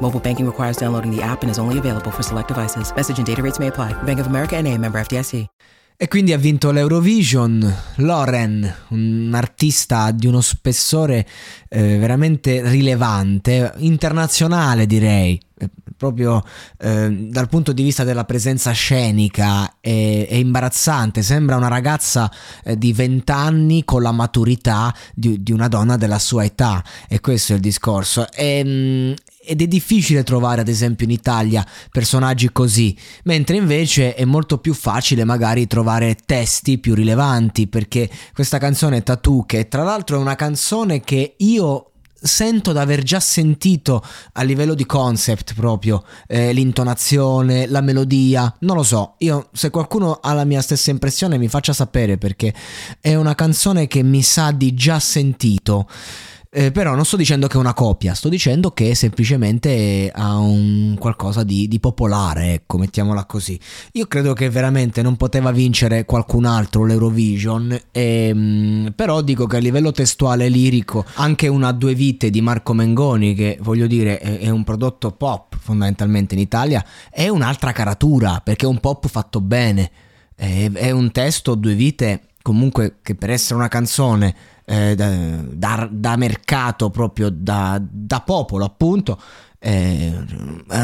Mobile banking requires downloading the app and is only available for select devices. Message and data rates may apply. Bank of America and a member FDIC. E quindi ha vinto l'Eurovision Loren, un artista di uno spessore eh, veramente rilevante, internazionale direi, proprio eh, dal punto di vista della presenza scenica è, è imbarazzante, sembra una ragazza eh, di 20 anni con la maturità di, di, una donna della sua età e questo è il discorso. E, ehm, ed è difficile trovare ad esempio in Italia personaggi così, mentre invece è molto più facile magari trovare testi più rilevanti perché questa canzone Tattoo che tra l'altro è una canzone che io sento di aver già sentito a livello di concept proprio eh, l'intonazione, la melodia, non lo so, io se qualcuno ha la mia stessa impressione mi faccia sapere perché è una canzone che mi sa di già sentito. Eh, però non sto dicendo che è una copia, sto dicendo che semplicemente ha un qualcosa di, di, popolare, ecco, mettiamola così. Io credo che veramente non poteva vincere qualcun altro l'Eurovision, ehm, però dico che a livello testuale e lirico anche una Due Vite di Marco Mengoni, che voglio dire è, è un prodotto pop fondamentalmente in Italia, è un'altra caratura, perché è un pop fatto bene, è, è un testo Due Vite comunque che per essere una canzone eh, da, da, mercato, proprio da, da popolo appunto, eh,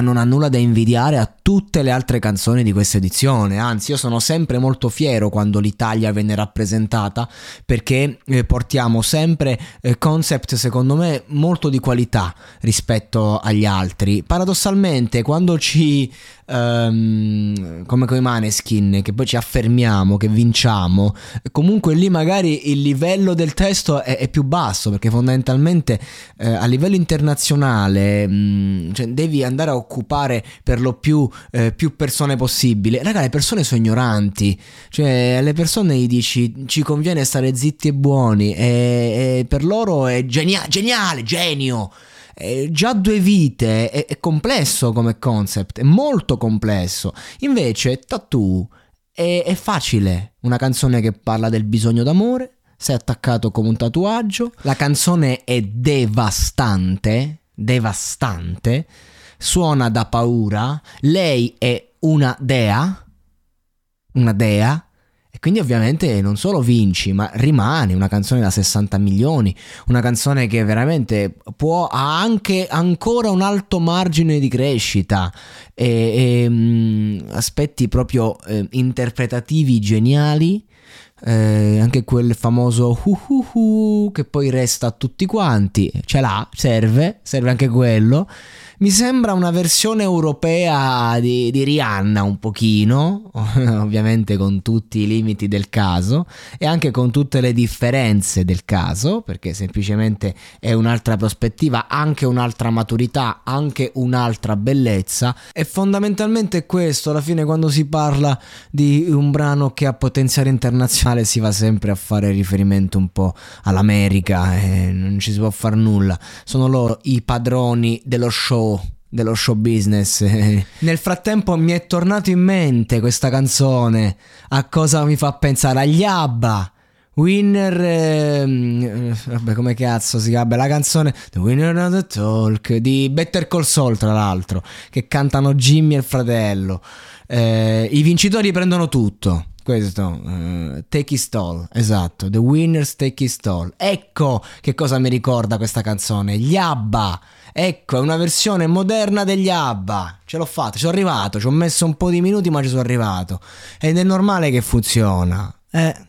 non ha nulla da invidiare a tutte le altre canzoni di questa edizione. Anzi, io sono sempre molto fiero quando l'Italia viene rappresentata perché eh, portiamo sempre eh, concept, secondo me, molto di qualità rispetto agli altri. Paradossalmente, quando ci um, come con i maneskin, che poi ci affermiamo, che vinciamo, comunque lì magari il livello del testo è, è più basso perché fondamentalmente eh, a livello internazionale mh, mm, cioè, devi andare a occupare per lo più eh, più persone possibile. Raga, le persone sono ignoranti, cioè alle persone gli dici ci conviene stare zitti e buoni e, e per loro è genia- geniale, genio. Eh, già due vite è, è, complesso come concept, è molto complesso. Invece Tattoo è, è facile, una canzone che parla del bisogno d'amore, sei attaccato come un tatuaggio, la canzone è devastante, devastante, suona da paura, lei è una dea, una dea, e quindi ovviamente non solo vinci, ma rimani una canzone da 60 milioni, una canzone che veramente può, ha anche ancora un alto margine di crescita e, e mh, aspetti proprio eh, interpretativi geniali. Eh, anche quel famoso hu hu hu che poi resta a tutti quanti, ce l'ha, serve, serve anche quello. Mi sembra una versione europea di, di Rihanna un pochino, ovviamente con tutti i limiti del caso e anche con tutte le differenze del caso, perché semplicemente è un'altra prospettiva, anche un'altra maturità, anche un'altra bellezza. E fondamentalmente questo, alla fine quando si parla di un brano che ha potenziale internazionale si va sempre a fare riferimento un po' all'America e non ci si può fare nulla. Sono loro i padroni dello show dello show business. Nel frattempo mi è tornato in mente questa canzone. A cosa mi fa pensare? Agli ABBA. Winner, ehm, vabbè, come cazzo si chiama? La canzone The Winner of the Talk di Better Call Saul, tra l'altro, che cantano Jimmy e il fratello. Eh, I vincitori prendono tutto. Questo, uh, Take It All, esatto, The Winners Take It All. Ecco che cosa mi ricorda questa canzone, gli ABBA. Ecco, è una versione moderna degli ABBA. Ce l'ho fatta, ci sono arrivato, ci ho messo un po' di minuti ma ci sono arrivato. Ed è normale che funziona. Eh...